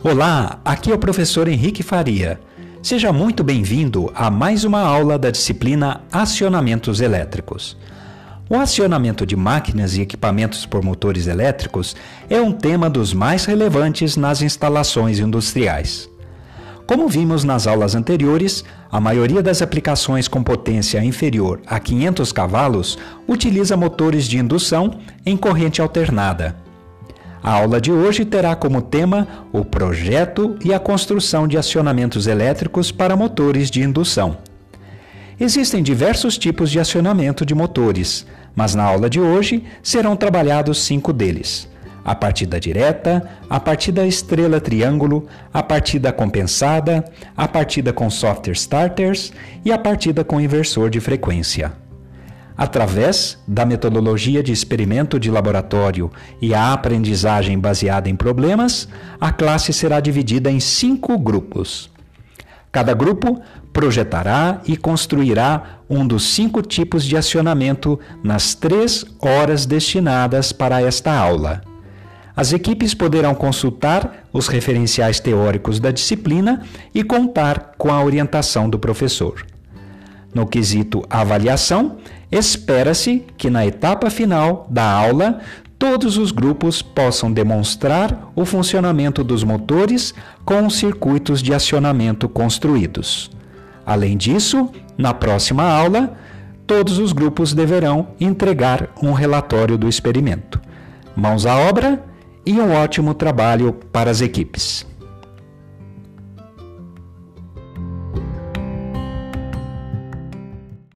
Olá, aqui é o professor Henrique Faria. Seja muito bem-vindo a mais uma aula da disciplina Acionamentos Elétricos. O acionamento de máquinas e equipamentos por motores elétricos é um tema dos mais relevantes nas instalações industriais. Como vimos nas aulas anteriores, a maioria das aplicações com potência inferior a 500 cavalos utiliza motores de indução em corrente alternada a aula de hoje terá como tema o projeto e a construção de acionamentos elétricos para motores de indução. Existem diversos tipos de acionamento de motores, mas na aula de hoje serão trabalhados cinco deles: a partida direta, a partida estrela-triângulo, a partida compensada, a partida com software starters e a partida com inversor de frequência. Através da metodologia de experimento de laboratório e a aprendizagem baseada em problemas, a classe será dividida em cinco grupos. Cada grupo projetará e construirá um dos cinco tipos de acionamento nas três horas destinadas para esta aula. As equipes poderão consultar os referenciais teóricos da disciplina e contar com a orientação do professor. No quesito avaliação, espera-se que na etapa final da aula todos os grupos possam demonstrar o funcionamento dos motores com os circuitos de acionamento construídos. Além disso, na próxima aula, todos os grupos deverão entregar um relatório do experimento. Mãos à obra e um ótimo trabalho para as equipes.